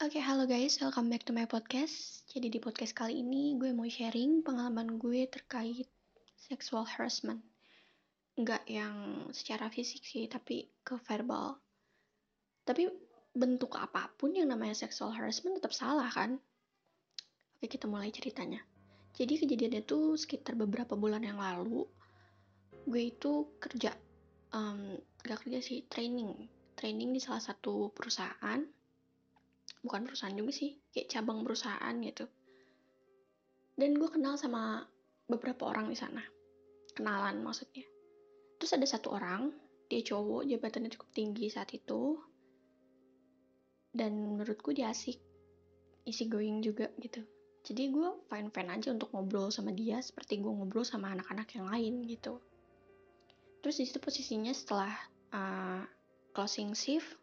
Oke, halo guys, welcome back to my podcast. Jadi di podcast kali ini gue mau sharing pengalaman gue terkait sexual harassment. Enggak yang secara fisik sih, tapi ke verbal. Tapi bentuk apa pun yang namanya sexual harassment tetap salah kan? Oke, kita mulai ceritanya. Jadi kejadiannya tuh sekitar beberapa bulan yang lalu. Gue itu kerja, um, gak kerja sih, training. Training di salah satu perusahaan bukan perusahaan juga sih kayak cabang perusahaan gitu. Dan gue kenal sama beberapa orang di sana. Kenalan maksudnya. Terus ada satu orang dia cowok jabatannya cukup tinggi saat itu. Dan menurutku dia asik isi going juga gitu. Jadi gue fine fine aja untuk ngobrol sama dia seperti gue ngobrol sama anak-anak yang lain gitu. Terus di situ posisinya setelah uh, closing shift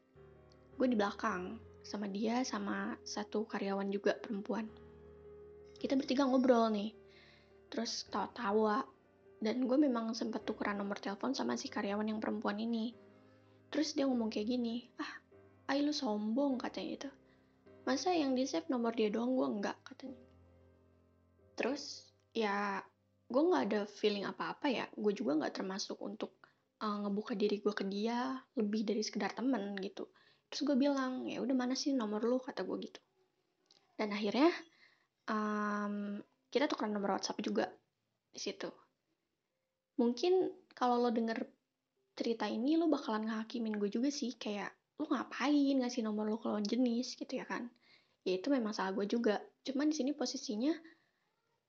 gue di belakang sama dia sama satu karyawan juga perempuan. Kita bertiga ngobrol nih. Terus tawa-tawa. Dan gue memang sempat tukeran nomor telepon sama si karyawan yang perempuan ini. Terus dia ngomong kayak gini ah ay lu sombong katanya itu masa yang di save nomor dia doang? Gue enggak katanya. Terus ya gue nggak ada feeling apa-apa ya. Gue juga nggak termasuk untuk uh, ngebuka diri gue ke dia lebih dari sekedar temen gitu terus gue bilang ya udah mana sih nomor lu? kata gue gitu. Dan akhirnya um, kita tukeran nomor WhatsApp juga di situ. Mungkin kalau lo denger cerita ini lo bakalan ngehakimin gue juga sih kayak lo ngapain ngasih nomor lo lawan jenis? gitu ya kan. Ya itu memang salah gue juga. Cuman di sini posisinya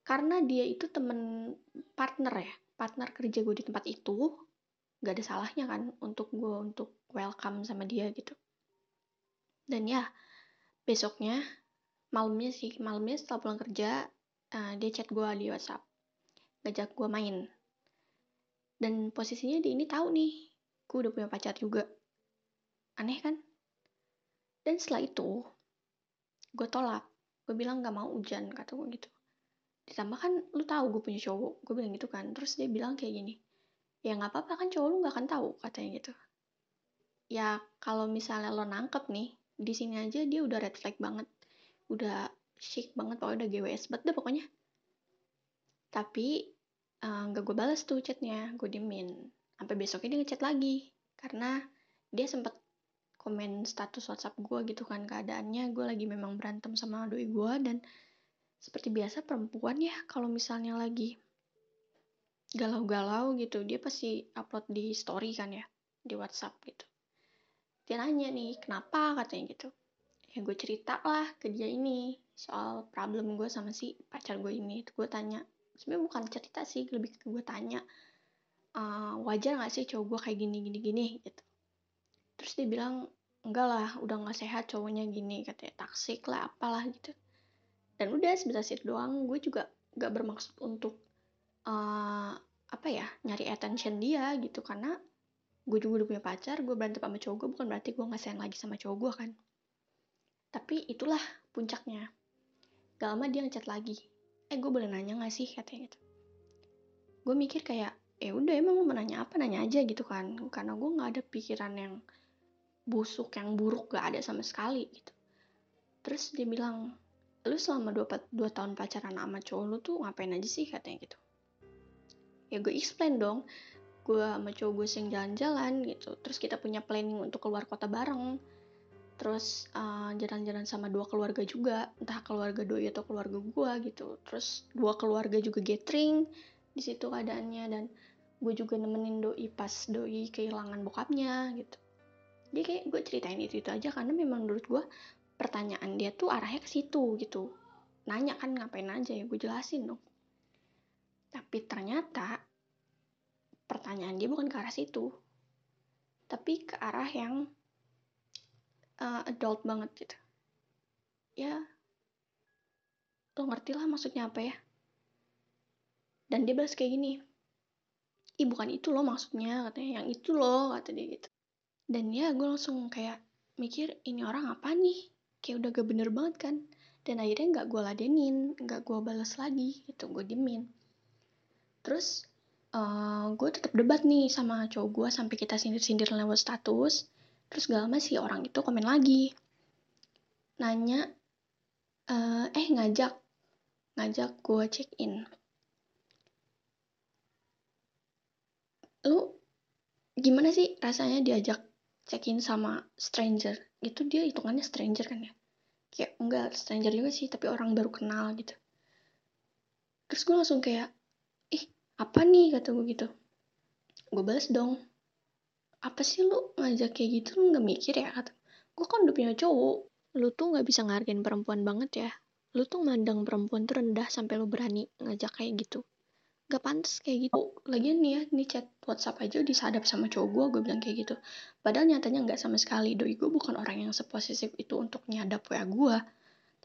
karena dia itu temen partner ya partner kerja gue di tempat itu gak ada salahnya kan untuk gue untuk welcome sama dia gitu dan ya besoknya malamnya sih malamnya setelah pulang kerja uh, dia chat gue di WhatsApp ngajak gue main. Dan posisinya dia ini tahu nih gue udah punya pacar juga. Aneh kan? Dan setelah itu gue tolak. Gue bilang gak mau hujan kata gue gitu. Ditambah kan lu tahu gue punya cowok. Gue bilang gitu kan. Terus dia bilang kayak gini ya nggak apa-apa kan cowok lu nggak akan tahu katanya gitu. Ya kalau misalnya lo nangkep nih di sini aja dia udah red flag banget. Udah chic banget pokoknya udah GWS banget deh pokoknya. Tapi uh, eh, gak gue balas tuh chatnya gue dimin sampai besoknya dia ngechat lagi karena dia sempet komen status WhatsApp gue gitu kan keadaannya gue lagi memang berantem sama doi gue dan seperti biasa perempuan ya kalau misalnya lagi galau-galau gitu dia pasti upload di story kan ya di WhatsApp gitu dia nanya nih kenapa? katanya gitu. Ya gue cerita lah ke dia ini soal problem gue sama si pacar gue ini. Itu gue tanya sebenarnya bukan cerita sih lebih ke gue tanya uh, wajar gak sih cowok gue kayak gini gini gini? Gitu. Terus dia bilang enggak lah udah gak sehat cowoknya gini katanya taksik lah apalah gitu. Dan udah sebentar itu doang gue juga gak bermaksud untuk uh, apa ya nyari attention dia gitu. Karena gue juga udah punya pacar gue berantem sama cowok gue bukan berarti gue nggak sayang lagi sama cowok gue kan? Tapi itulah puncaknya. Gak lama dia ngechat lagi. Eh gue boleh nanya gak sih katanya gitu. Gue mikir kayak eh udah emang mau nanya apa nanya aja gitu kan. Karena gue nggak ada pikiran yang busuk yang buruk gak ada sama sekali gitu. Terus dia bilang lu selama dua, dua tahun pacaran sama cowok lu tuh ngapain aja sih? katanya gitu. Ya gue explain dong gue sama cowok gue sering jalan-jalan gitu. Terus kita punya planning untuk keluar kota bareng. Terus eh, jalan-jalan sama dua keluarga juga. Entah keluarga doi atau keluarga gue gitu. Terus dua keluarga juga gathering di situ keadaannya. Dan gue juga nemenin doi pas doi kehilangan bokapnya gitu. Dia kayak gue ceritain itu itu aja. Karena memang menurut gue pertanyaan dia tuh arahnya ke situ gitu. Nanya kan ngapain aja? Ya gue jelasin dong. Tapi ternyata pertanyaan dia bukan ke arah situ tapi ke arah yang uh, adult banget gitu. Ya lo ngerti lah maksudnya apa ya? Dan dia balas kayak gini ih bukan itu loh maksudnya katanya. Yang itu loh kata dia gitu. Dan ya gue langsung kayak mikir ini orang apa nih? Kayak udah gak bener banget kan. Dan akhirnya nggak gue ladenin nggak gue balas lagi gitu gue dimin terus uh, eh, gue tetap debat nih sama cowok gue sampai kita sindir-sindir lewat status. Terus gak lama sih orang itu komen lagi. Nanya uh, eh ngajak. Ngajak gue check in. Lu gimana sih rasanya diajak check in sama stranger? Itu dia hitungannya stranger kan ya? Kayak enggak stranger juga sih tapi orang baru kenal gitu. Terus gue langsung kayak apa nih? kata gue gitu. Gue balas dong. Apa sih lu ngajak kayak gitu? Lu nggak mikir ya? kata. Gue kan udah punya cowok. Lu tuh nggak bisa ngargain perempuan banget ya. Lu tuh mandang perempuan tuh rendah sampai lu berani ngajak kayak gitu. Gak pantas kayak gitu. Lagian nih ya nih chat WhatsApp aja disadap sama cowok gue gue bilang kayak gitu. Padahal nyatanya nggak sama sekali. Doi gue bukan orang yang seposisif itu untuk nyadap wa gue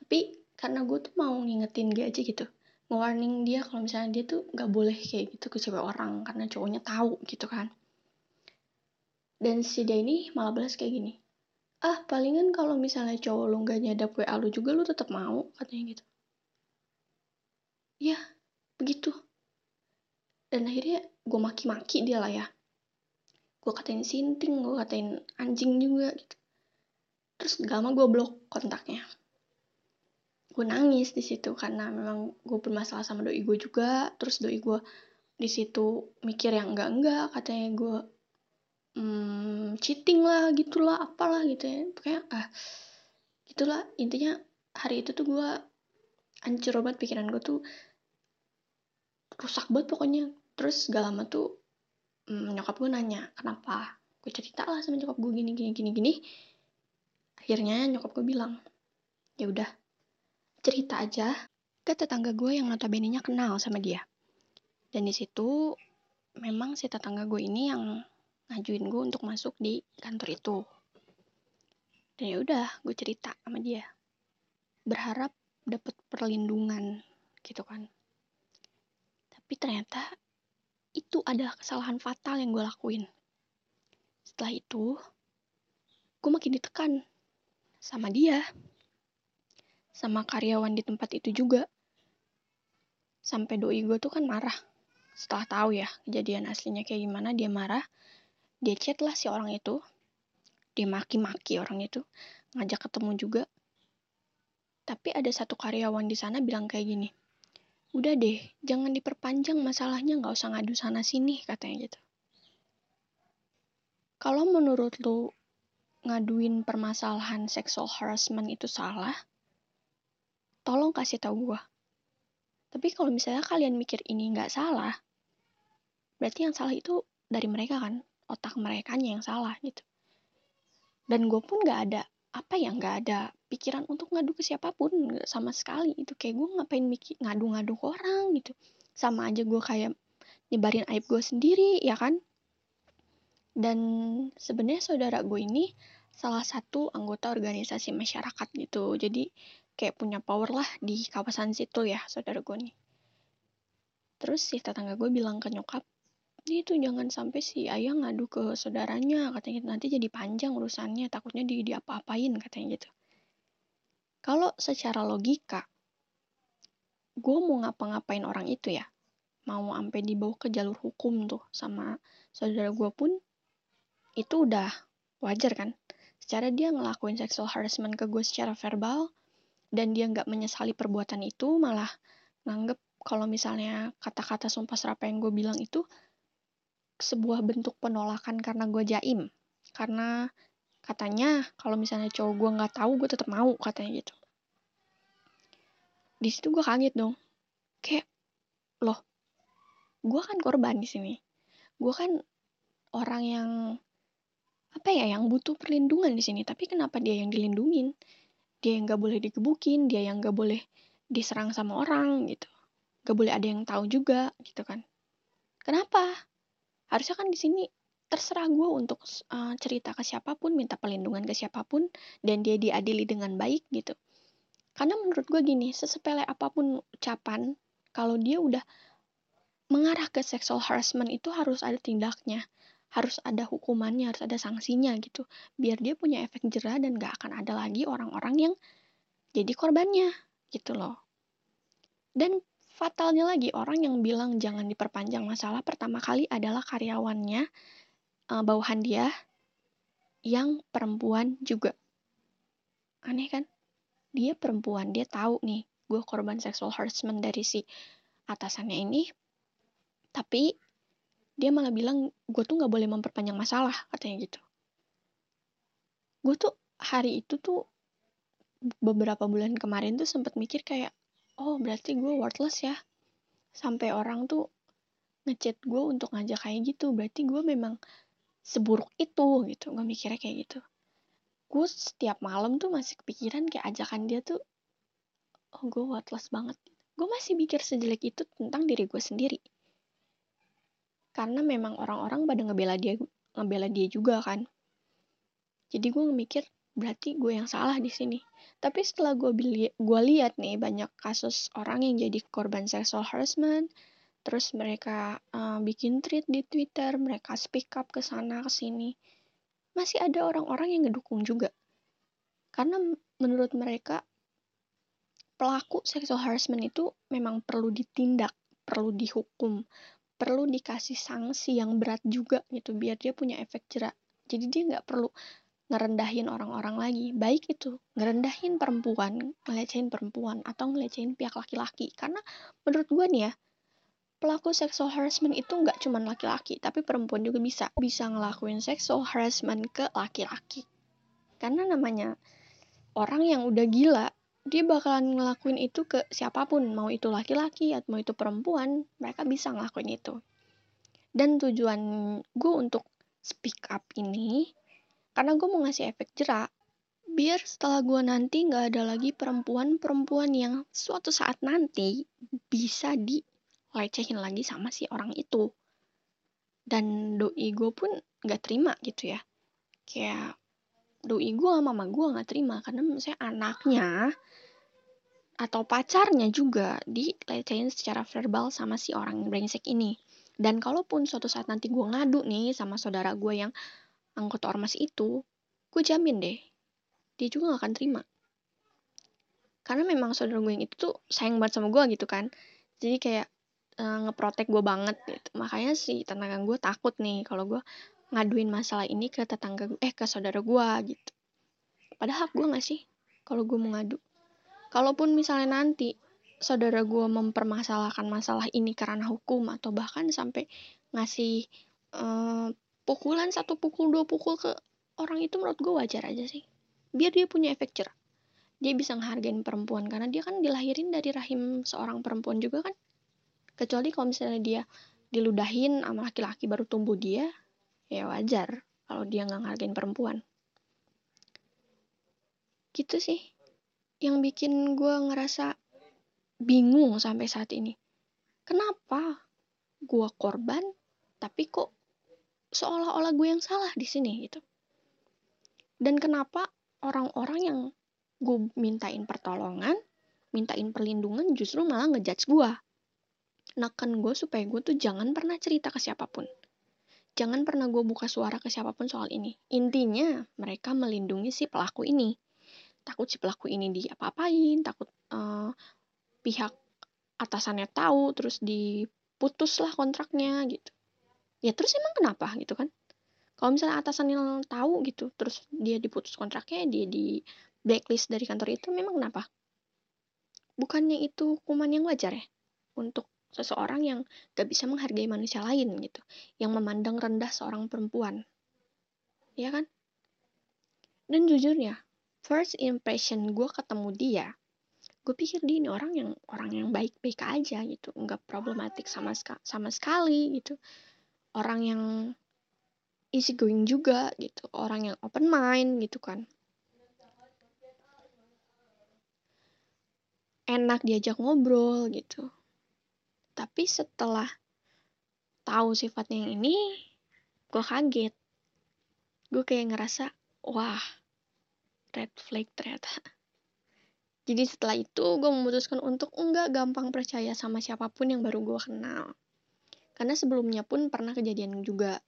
tapi karena gue tuh mau ngingetin dia aja gitu nge-warning dia kalau misalnya dia tuh nggak boleh kayak gitu ke cewek orang karena cowoknya tahu gitu kan. Dan si dia ini malah balas kayak gini ah palingan kalau misalnya cowok lu nggak nyadap WA lu juga lu tetap mau katanya gitu. Ya begitu. Dan akhirnya gue maki-maki dia lah ya. Gue katain sinting gue katain anjing juga gitu. Terus gak lama gue blok kontaknya gue nangis di situ karena memang gue bermasalah sama doi gue juga. Terus doi gue di situ mikir yang enggak enggak katanya gue hmm, cheating lah gitulah apalah gitu ya. Pokoknya ah gitulah. Intinya hari itu tuh gue hancur banget pikiran gue tuh. Rusak banget pokoknya. Terus gak lama tuh hmm, nyokap gue nanya kenapa gue cerita lah sama nyokap gue gini gini gini gini? Akhirnya nyokap gue bilang ya udah cerita aja ke tetangga gue yang notabene nya kenal sama dia. Dan di situ memang si tetangga gue ini yang ngajuin gue untuk masuk di kantor itu. Dan ya udah gue cerita sama dia. Berharap dapat perlindungan gitu kan. Tapi ternyata itu adalah kesalahan fatal yang gue lakuin. Setelah itu, gue makin ditekan sama dia, sama karyawan di tempat itu juga. Sampai doi gue tuh kan marah. Setelah tahu ya kejadian aslinya kayak gimana, dia marah. Dia chat lah si orang itu. Dia maki-maki orang itu. Ngajak ketemu juga. Tapi ada satu karyawan di sana bilang kayak gini udah deh, jangan diperpanjang masalahnya nggak usah ngadu sana sini katanya gitu. Kalau menurut lu ngaduin permasalahan sexual harassment itu salah, tolong kasih tahu gua. Tapi kalau misalnya kalian mikir ini nggak salah, berarti yang salah itu dari mereka kan, otak mereka yang salah gitu. Dan gue pun nggak ada apa ya nggak ada pikiran untuk ngadu ke siapa pun sama sekali itu kayak gue ngapain mikir ngadu-ngadu ke orang gitu. Sama aja gue kayak nyebarin aib gue sendiri ya kan? Dan sebenarnya saudara gue ini salah satu anggota organisasi masyarakat gitu. Jadi kayak punya power lah di kawasan situ ya saudara gue nih. Terus si tetangga gue bilang ke nyokap itu jangan sampai si ayah ngadu ke saudaranya katanya gitu. nanti jadi panjang urusannya takutnya di diapa-apain katanya gitu. Kalau secara logika gue mau ngapa-ngapain orang itu ya? Mau sampai dibawa ke jalur hukum tuh sama saudara gue pun itu udah wajar kan? Secara dia ngelakuin sexual harassment ke gue secara verbal dan dia nggak menyesali perbuatan itu malah nganggep kalau misalnya kata-kata sumpah serapa yang gue bilang itu sebuah bentuk penolakan karena gue jaim. Karena katanya kalau misalnya cowok gue nggak tahu gue tetap mau katanya gitu. Di situ gue kaget dong. Kayak loh gue kan korban di sini. Gue kan orang yang apa ya yang butuh perlindungan di sini tapi kenapa dia yang dilindungin dia yang nggak boleh digebukin dia yang nggak boleh diserang sama orang gitu. Nggak boleh ada yang tahu juga gitu kan. Kenapa? Harusnya kan di sini terserah gue untuk uh, cerita ke siapa pun minta perlindungan ke siapa pun dan dia diadili dengan baik gitu. Karena menurut gue gini sesepele apa pun ucapan kalau dia udah mengarah ke sexual harassment itu harus ada tindaknya harus ada hukumannya harus ada sanksinya gitu. Biar dia punya efek jerah dan gak akan ada lagi orang-orang yang jadi korbannya gitu loh. Dan fatalnya lagi orang yang bilang jangan diperpanjang masalah pertama kali adalah karyawannya uh, bawahan dia yang perempuan juga. Aneh kan? Dia perempuan dia tahu nih gue korban sexual harassment dari si atasannya ini. Tapi dia malah bilang gue tuh nggak boleh memperpanjang masalah katanya gitu. Gue tuh hari itu tuh beberapa bulan kemarin tuh sempat mikir kayak oh berarti gue worthless ya. Sampai orang tuh ngechat gue untuk ngajak kayak gitu berarti gue memang seburuk itu gitu gue mikirnya kayak gitu. Gue setiap malam tuh masih kepikiran kayak ajakan dia tuh oh gue worthless banget. Gue masih mikir sejelek itu tentang diri gue sendiri karena memang orang-orang pada ngebela dia ngebela dia juga kan. Jadi gue mikir berarti gue yang salah di sini. Tapi setelah gue gue lihat nih banyak kasus orang yang jadi korban sexual harassment terus mereka uh, bikin tweet di Twitter mereka speak up ke sana ke sini. Masih ada orang-orang yang ngedukung juga. Karena menurut mereka pelaku sexual harassment itu memang perlu ditindak perlu dihukum perlu dikasih sanksi yang berat juga gitu biar dia punya efek jerak jadi dia nggak perlu ngerendahin orang-orang lagi. Baik itu ngerendahin perempuan ngelecehin perempuan atau ngelecehin pihak laki-laki. Karena menurut gue nih ya pelaku sexual harassment itu nggak cuma laki-laki tapi perempuan juga bisa bisa ngelakuin sexual harassment ke laki-laki. Karena namanya orang yang udah gila dia bakalan ngelakuin itu ke siapa pun mau itu laki-laki atau mau itu perempuan mereka bisa ngelakuin itu. Dan tujuan gue untuk speak up ini karena gue mau ngasih efek jerak biar setelah gue nanti nggak ada lagi perempuan-perempuan yang suatu saat nanti bisa dilecehin lagi sama si orang itu. Dan doi gue pun nggak terima gitu ya. Kayak doi gue mama gue nggak terima karena misalnya anaknya atau pacarnya juga dilecehin secara verbal sama si orang brengsek ini dan kalaupun suatu saat nanti gue ngadu nih sama saudara gue yang anggota ormas itu, gue jamin deh, dia juga gak akan terima. Karena memang saudara gue yang itu tuh sayang banget sama gue gitu kan. Jadi kayak uh, ngeprotek gue banget gitu. Makanya si tetangga gue takut nih kalau gue ngaduin masalah ini ke tetangga gue, eh ke saudara gue gitu. Padahal gue gak sih kalau gue mau ngadu. Kalaupun misalnya nanti saudara gue mempermasalahkan masalah ini karena hukum atau bahkan sampai ngasih uh, pukulan satu pukul dua pukul ke orang itu menurut gue wajar aja sih biar dia punya efek cerah dia bisa ngehargain perempuan karena dia kan dilahirin dari rahim seorang perempuan juga kan kecuali kalau misalnya dia diludahin sama laki-laki baru tumbuh dia ya wajar kalau dia nggak ngehargain perempuan. Gitu sih. Yang bikin gue ngerasa bingung sampai saat ini. Kenapa gue korban tapi kok seolah-olah gue yang salah di sini gitu. Dan kenapa orang-orang yang gue mintain pertolongan mintain perlindungan justru malah ngejudge gue neken gue supaya gue tuh jangan pernah cerita ke siapa pun jangan pernah gue buka suara ke siapa pun soal ini. Intinya mereka melindungi si pelaku ini. Takut si pelaku ini diapa-apain takut uh, pihak atasannya tahu terus diputuslah kontraknya gitu. Ya terus emang kenapa gitu kan? Kalau misalnya atasan yang tahu gitu terus dia diputus kontraknya dia di blacklist dari kantor itu memang kenapa? Bukannya itu hukuman yang wajar ya? Untuk seseorang yang gak bisa menghargai manusia lain gitu. Yang memandang rendah seorang perempuan. Ya kan? Dan jujurnya first impression gue ketemu dia gue pikir dia ini orang yang orang yang baik-baik aja gitu. Nggak problematik sama sama sekali gitu. Orang yang easy going juga gitu. Orang yang open mind gitu kan. Enak diajak ngobrol gitu tapi setelah tahu sifatnya yang ini gue kaget. Gue kayak ngerasa wah red flag ternyata. Jadi setelah itu gue memutuskan untuk enggak gampang percaya sama siapa pun yang baru gue kenal. Karena sebelumnya pun pernah kejadian juga.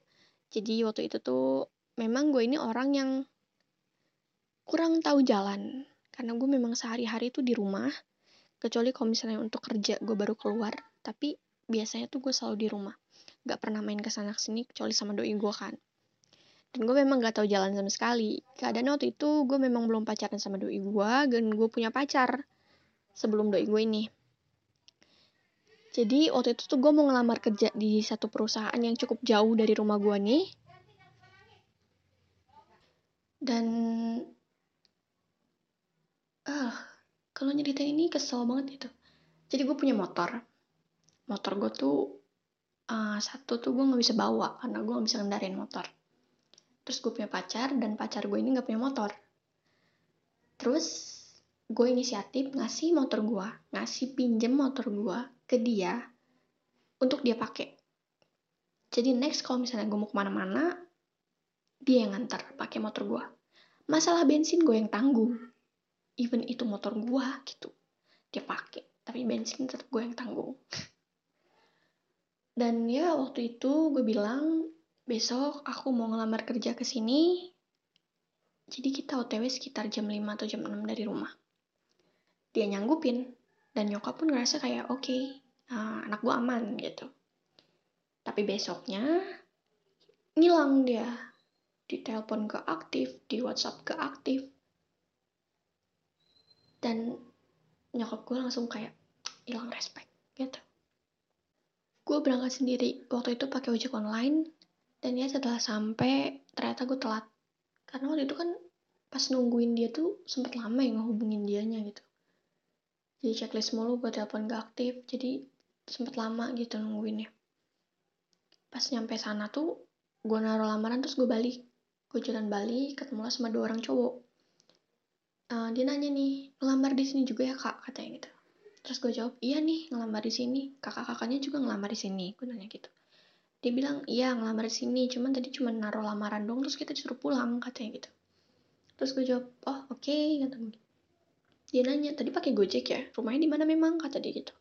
Jadi waktu itu tuh memang gue ini orang yang kurang tahu jalan. Karena gue memang sehari-hari tuh di rumah. Kecuali kalau misalnya untuk kerja gue baru keluar tapi biasanya tuh gue selalu di rumah. Gak pernah main ke sana sini kecuali sama doi gue kan. Dan gue memang gak tahu jalan sama sekali. Keadaan waktu itu gue memang belum pacaran sama doi gue dan gue punya pacar sebelum doi gue ini. Jadi waktu itu tuh gue mau ngelamar kerja di satu perusahaan yang cukup jauh dari rumah gue nih. Dan uh, kalau nyeritain ini kesel banget gitu. Jadi gue punya motor motor gue tuh uh, satu tuh gue nggak bisa bawa karena gue nggak bisa ngendarin motor. Terus gue punya pacar dan pacar gue ini nggak punya motor. Terus gue inisiatif ngasih motor gue ngasih pinjem motor gue ke dia untuk dia pakai. Jadi next kalau misalnya gue mau ke mana-mana dia yang ngantar pakai motor gue masalah bensin gue yang tanggung even itu motor gue gitu dia pakai. Tapi bensin tetap gue yang tanggung dan ya waktu itu gue bilang besok aku mau ngelamar kerja ke sini. Jadi kita otw sekitar jam 5 atau jam 6 dari rumah. Dia nyanggupin dan nyokap pun ngerasa kayak oke okay, uh, anak gue aman gitu. Tapi besoknya ngilang dia. Di telepon ke aktif di whatsapp ke aktif. Dan nyokap gue langsung kayak hilang respect gitu gue berangkat sendiri. Waktu itu pakai ojek online dan ya setelah sampai ternyata gue telat. Karena waktu itu kan pas nungguin dia tuh sempet lama ya ngehubungin dianya gitu. Jadi checklist mulu buat telepon gak aktif jadi sempet lama gitu nungguinnya. Pas nyampe sana tuh gue naruh lamaran terus gue balik. Gue jalan balik ketemu sama dua orang cowok. Uh, dia nanya nih ngelamar di sini juga ya kak? katanya gitu terus gue jawab iya nih ngelamar di sini. Kakak kakaknya juga ngelamar di sini gue nanya gitu. Dia bilang iya ngelamar di sini cuman tadi cuma naruh lamaran dong terus kita disuruh pulang katanya gitu. Terus gue jawab oh oke okay, kata dia nanya tadi pakai gojek ya? Rumahnya di mana memang? kata dia gitu.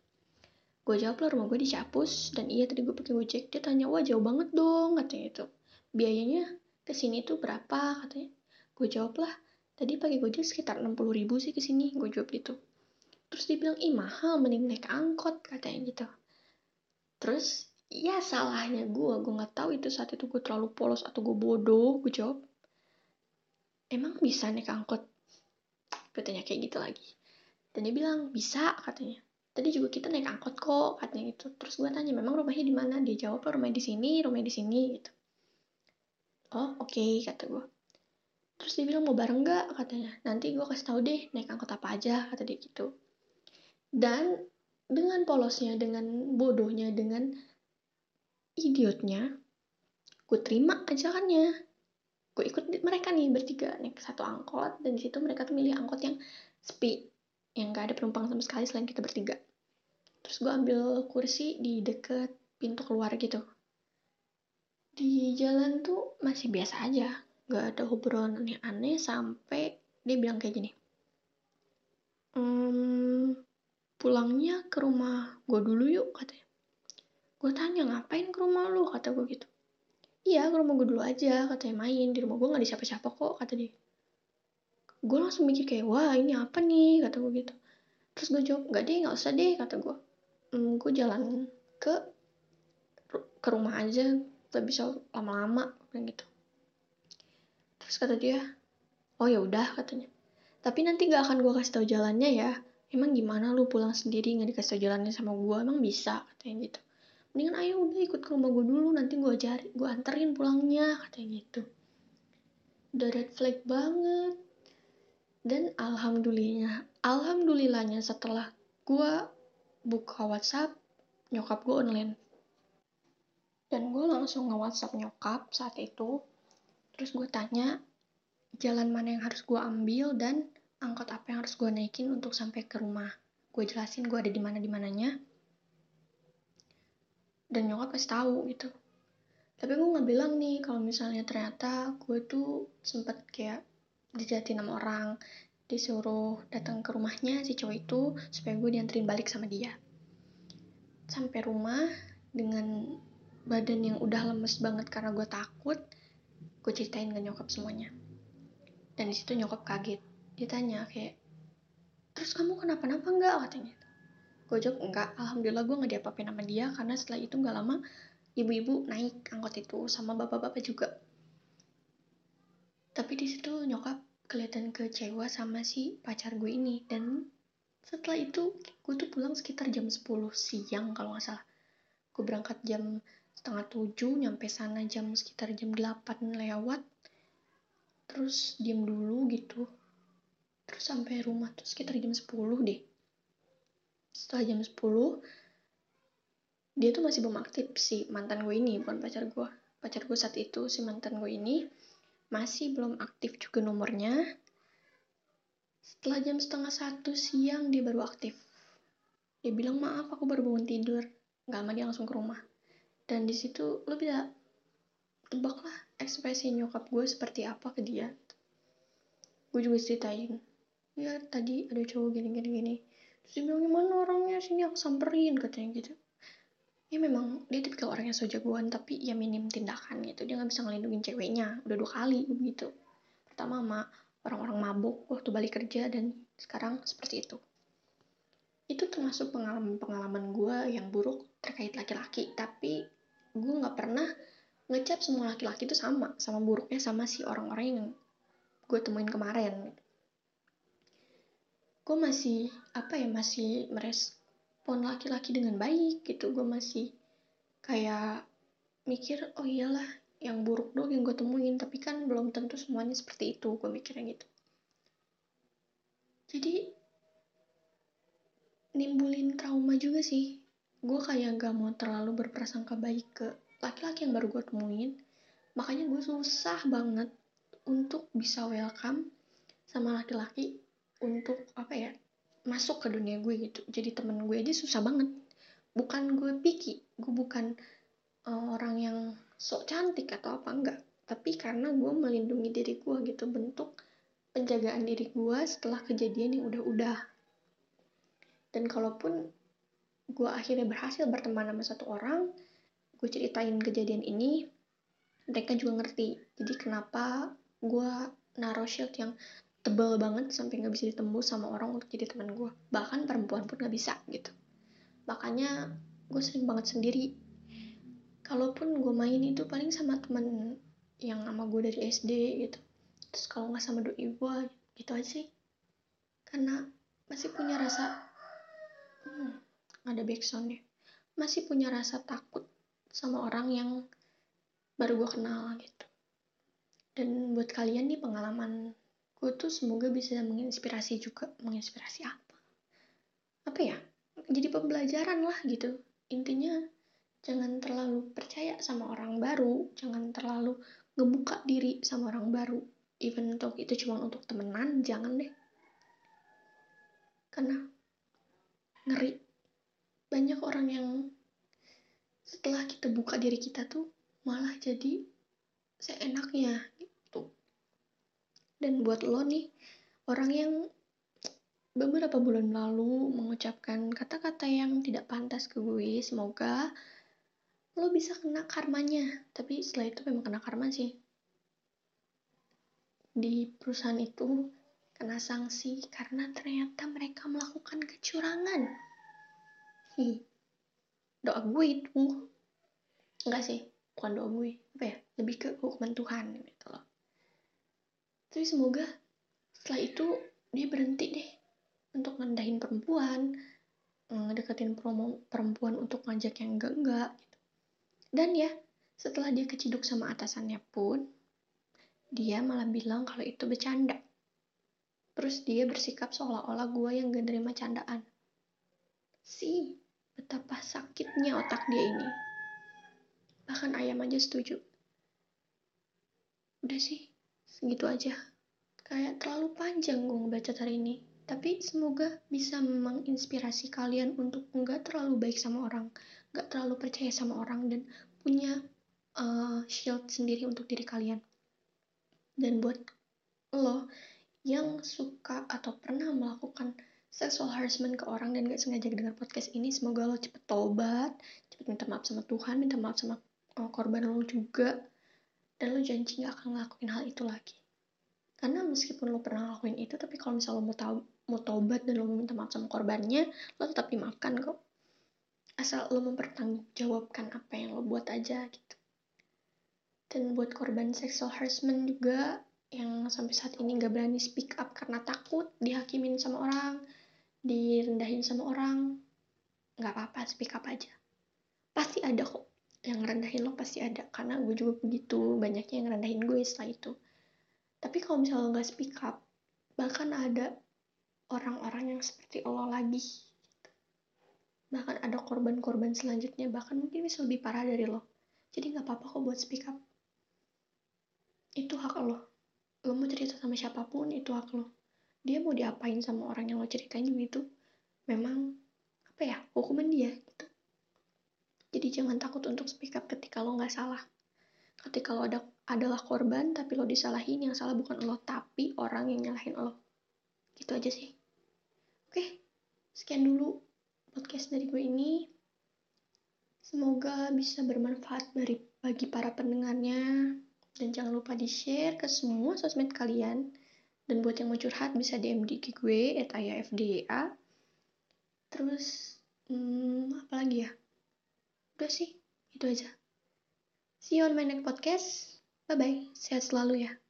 Gue jawab lah rumah gue di Capus dan iya tadi gue pakai gojek. Dia tanya wah jauh banget dong katanya itu biayanya ke sini tuh berapa? katanya. Gue jawab lah tadi pakai gojek sekitar 60 ribu sih ke sini gue jawab gitu terus dia bilang ih mahal mending naik angkot katanya gitu. Terus ya salahnya gue gue nggak tahu itu saat itu gue terlalu polos atau gue bodoh gue jawab emang bisa naik angkot? Gue tanya kayak gitu lagi. Dan dia bilang bisa katanya. Tadi juga kita naik angkot kok katanya gitu. Terus gue tanya memang rumahnya di mana? Dia jawab rumahnya di sini rumahnya di sini gitu. Oh oke okay, kata gue terus dia bilang mau bareng nggak? katanya. Nanti gue kasih tahu deh naik angkot apa aja kata dia gitu dan dengan polosnya dengan bodohnya dengan idiotnya gue terima ajakannya gue ikut mereka nih bertiga naik satu angkot. Dan di situ mereka tuh milih angkot yang sepi yang gak ada penumpang sama sekali selain kita bertiga. Terus gue ambil kursi di deket pintu keluar gitu. Di jalan tuh masih biasa aja. Gak ada obrolan yang aneh sampai dia bilang kayak gini. Ehm, pulangnya ke rumah gue dulu yuk katanya. Gue tanya ngapain ke rumah lu? kata gue gitu. Iya ke rumah gue dulu aja katanya. Main di rumah gue gak ada siapa-siapa kok kata dia. Gue langsung mikir kayak wah ini apa nih? kata gue gitu. Terus gue jawab nggak deh nggak usah deh kata gue hmm, gue jalan ke ke rumah aja gak bisa lama-lama kayak gitu. Terus kata dia oh ya udah katanya. Tapi nanti gak akan gue kasih tahu jalannya ya emang gimana lu pulang sendiri nggak dikasih jalannya sama gue emang bisa? Katanya gitu. Mendingan ayo udah ikut ke rumah gue dulu nanti gue cari gue anterin pulangnya katanya gitu. Udah red flag banget. Dan alhamdulillahnya alhamdulillahnya setelah gue buka WhatsApp nyokap gue online. Dan gue langsung nge WhatsApp nyokap saat itu. Terus gue tanya jalan mana yang harus gue ambil dan angkot apa yang harus gue naikin untuk sampai ke rumah? Gue jelasin gue ada di mana di mananya. Dan nyokap pasti tahu gitu. Tapi gue nggak bilang nih kalau misalnya ternyata gue tuh sempet kayak dijatin sama orang disuruh datang ke rumahnya si cowok itu supaya gue dianterin balik sama dia. Sampai rumah dengan badan yang udah lemes banget karena gue takut gue ceritain ke nyokap semuanya. Dan di situ nyokap kaget dia tanya kayak terus kamu kenapa-napa nggak? Katanya gue jawab enggak alhamdulillah gue nggak diapa-apain sama dia karena setelah itu nggak lama ibu-ibu naik angkot itu sama bapak-bapak juga. Tapi di situ nyokap kelihatan kecewa sama si pacar gue ini dan setelah itu gue tuh pulang sekitar jam 10 siang kalau nggak salah. Gue berangkat jam setengah tujuh nyampe sana jam sekitar jam 8 lewat. Terus diem dulu gitu terus sampai rumah tuh sekitar jam 10 deh. Setelah jam 10 dia tuh masih belum aktif si mantan gue ini bukan pacar gue pacar gue saat itu si mantan gue ini masih belum aktif juga nomornya. Setelah jam setengah satu siang dia baru aktif. Dia bilang maaf aku baru bangun tidur. Nggak lama dia langsung ke rumah. Dan di situ lo bisa tebak lah ekspresi nyokap gue seperti apa ke dia. Gue juga ceritain ya tadi ada cowok gini gini. Gini terus dia bilang gimana orangnya? Sini aku samperin katanya gitu. Ya memang dia tipikal orang yang so jagoan tapi ya minim tindakan gitu. Dia nggak bisa ngelindungin ceweknya. Udah dua kali begitu. Pertama sama orang-orang mabuk waktu balik kerja dan sekarang seperti itu. Itu termasuk pengalaman-pengalaman gue yang buruk terkait laki-laki. Tapi gue nggak pernah ngecap semua laki-laki itu sama sama buruknya sama si orang-orang yang gue temuin kemarin gue masih apa ya masih merespon laki-laki dengan baik gitu. Gue masih kayak mikir oh iyalah yang buruk dong yang gue temuin. Tapi kan belum tentu semuanya seperti itu gue mikirnya gitu. Jadi nimbulin trauma juga sih. Gue kayak gak mau terlalu berprasangka baik ke laki-laki yang baru gue temuin. Makanya gue susah banget untuk bisa welcome sama laki-laki untuk apa ya masuk ke dunia gue gitu. Jadi temen gue aja susah banget. Bukan gue picky gue bukan uh, orang yang sok cantik atau apa enggak. Tapi karena gue melindungi diri gue gitu bentuk penjagaan diri gue setelah kejadian yang udah-udah. Dan kalaupun gue akhirnya berhasil berteman sama satu orang gue ceritain kejadian ini mereka juga ngerti. Jadi kenapa gue naruh shield yang tebal banget sampai nggak bisa ditembus sama orang untuk jadi teman gue bahkan perempuan pun nggak bisa gitu. Makanya gue sering banget sendiri. Kalaupun gue main itu paling sama temen yang sama gue dari SD gitu. Terus kalau nggak sama doi gue gitu aja sih. Karena masih punya rasa hmm, ada backsoundnya. Masih punya rasa takut sama orang yang baru gue kenal gitu. Dan buat kalian nih pengalaman gue tuh semoga bisa menginspirasi juga. Menginspirasi apa? Apa ya? Jadi pembelajaran lah gitu. Intinya jangan terlalu percaya sama orang baru. Jangan terlalu ngebuka diri sama orang baru. Even untuk itu cuma untuk temenan jangan deh. Karena ngeri. Banyak orang yang setelah kita buka diri kita tuh malah jadi seenaknya dan buat lo nih, orang yang beberapa bulan lalu mengucapkan kata-kata yang tidak pantas ke gue, semoga lo bisa kena karmanya. Tapi setelah itu memang kena karma sih. Di perusahaan itu kena sanksi karena ternyata mereka melakukan kecurangan. Hi, doa gue itu. Enggak sih, bukan doa gue. Apa ya? Lebih ke hukuman Tuhan gitu loh tapi semoga setelah itu dia berhenti deh untuk ngendahin perempuan ngedeketin promo perempuan untuk ngajak yang enggak-enggak gitu. dan ya setelah dia keciduk sama atasannya pun dia malah bilang kalau itu bercanda. Terus dia bersikap seolah-olah gue yang gak nerima candaan. Sih betapa sakitnya otak dia ini. Bahkan ayam aja setuju. Udah sih segitu aja. Kayak terlalu panjang gue ngebaca hari ini. Tapi semoga bisa menginspirasi kalian untuk nggak terlalu baik sama orang nggak terlalu percaya sama orang dan punya uh, shield sendiri untuk diri kalian. Dan buat lo yang suka atau pernah melakukan sexual harassment ke orang dan gak sengaja dengar podcast ini semoga lo cepet tobat cepet minta maaf sama Tuhan minta maaf sama uh, korban lo juga dan lo janji gak akan ngelakuin hal itu lagi. Karena meskipun lo pernah ngelakuin itu tapi kalau misalnya lo mau tahu mau tobat dan lo minta maaf sama korbannya lo tetap dimaafkan kok. Asal lo mempertanggungjawabkan apa yang lo buat aja gitu. Dan buat korban sexual harassment juga yang sampai saat ini gak berani speak up karena takut dihakimin sama orang direndahin sama orang nggak apa-apa speak up aja. Pasti ada kok yang ngerendahin lo pasti ada karena gue juga begitu banyaknya yang ngerendahin gue setelah itu. Tapi kalau misalnya lo nggak speak up bahkan ada orang-orang yang seperti lo lagi bahkan ada korban-korban selanjutnya bahkan mungkin bisa lebih parah dari lo. Jadi nggak apa-apa kok buat speak up. Itu hak lo. Lo mau cerita sama siapa pun itu hak lo. Dia mau diapain sama orang yang lo ceritain juga itu memang apa ya hukuman dia gitu jadi jangan takut untuk speak up ketika lo nggak salah ketika lo ada adalah korban tapi lo disalahin yang salah bukan lo tapi orang yang nyalahin lo gitu aja sih oke sekian dulu podcast dari gue ini semoga bisa bermanfaat dari bagi para pendengarnya dan jangan lupa di-share ke semua sosmed kalian. Dan buat yang mau curhat bisa DM di gue, at ayafda. Terus, hmm, apa lagi ya? Udah sih, itu aja. See you on my next podcast. Bye-bye, sehat selalu ya.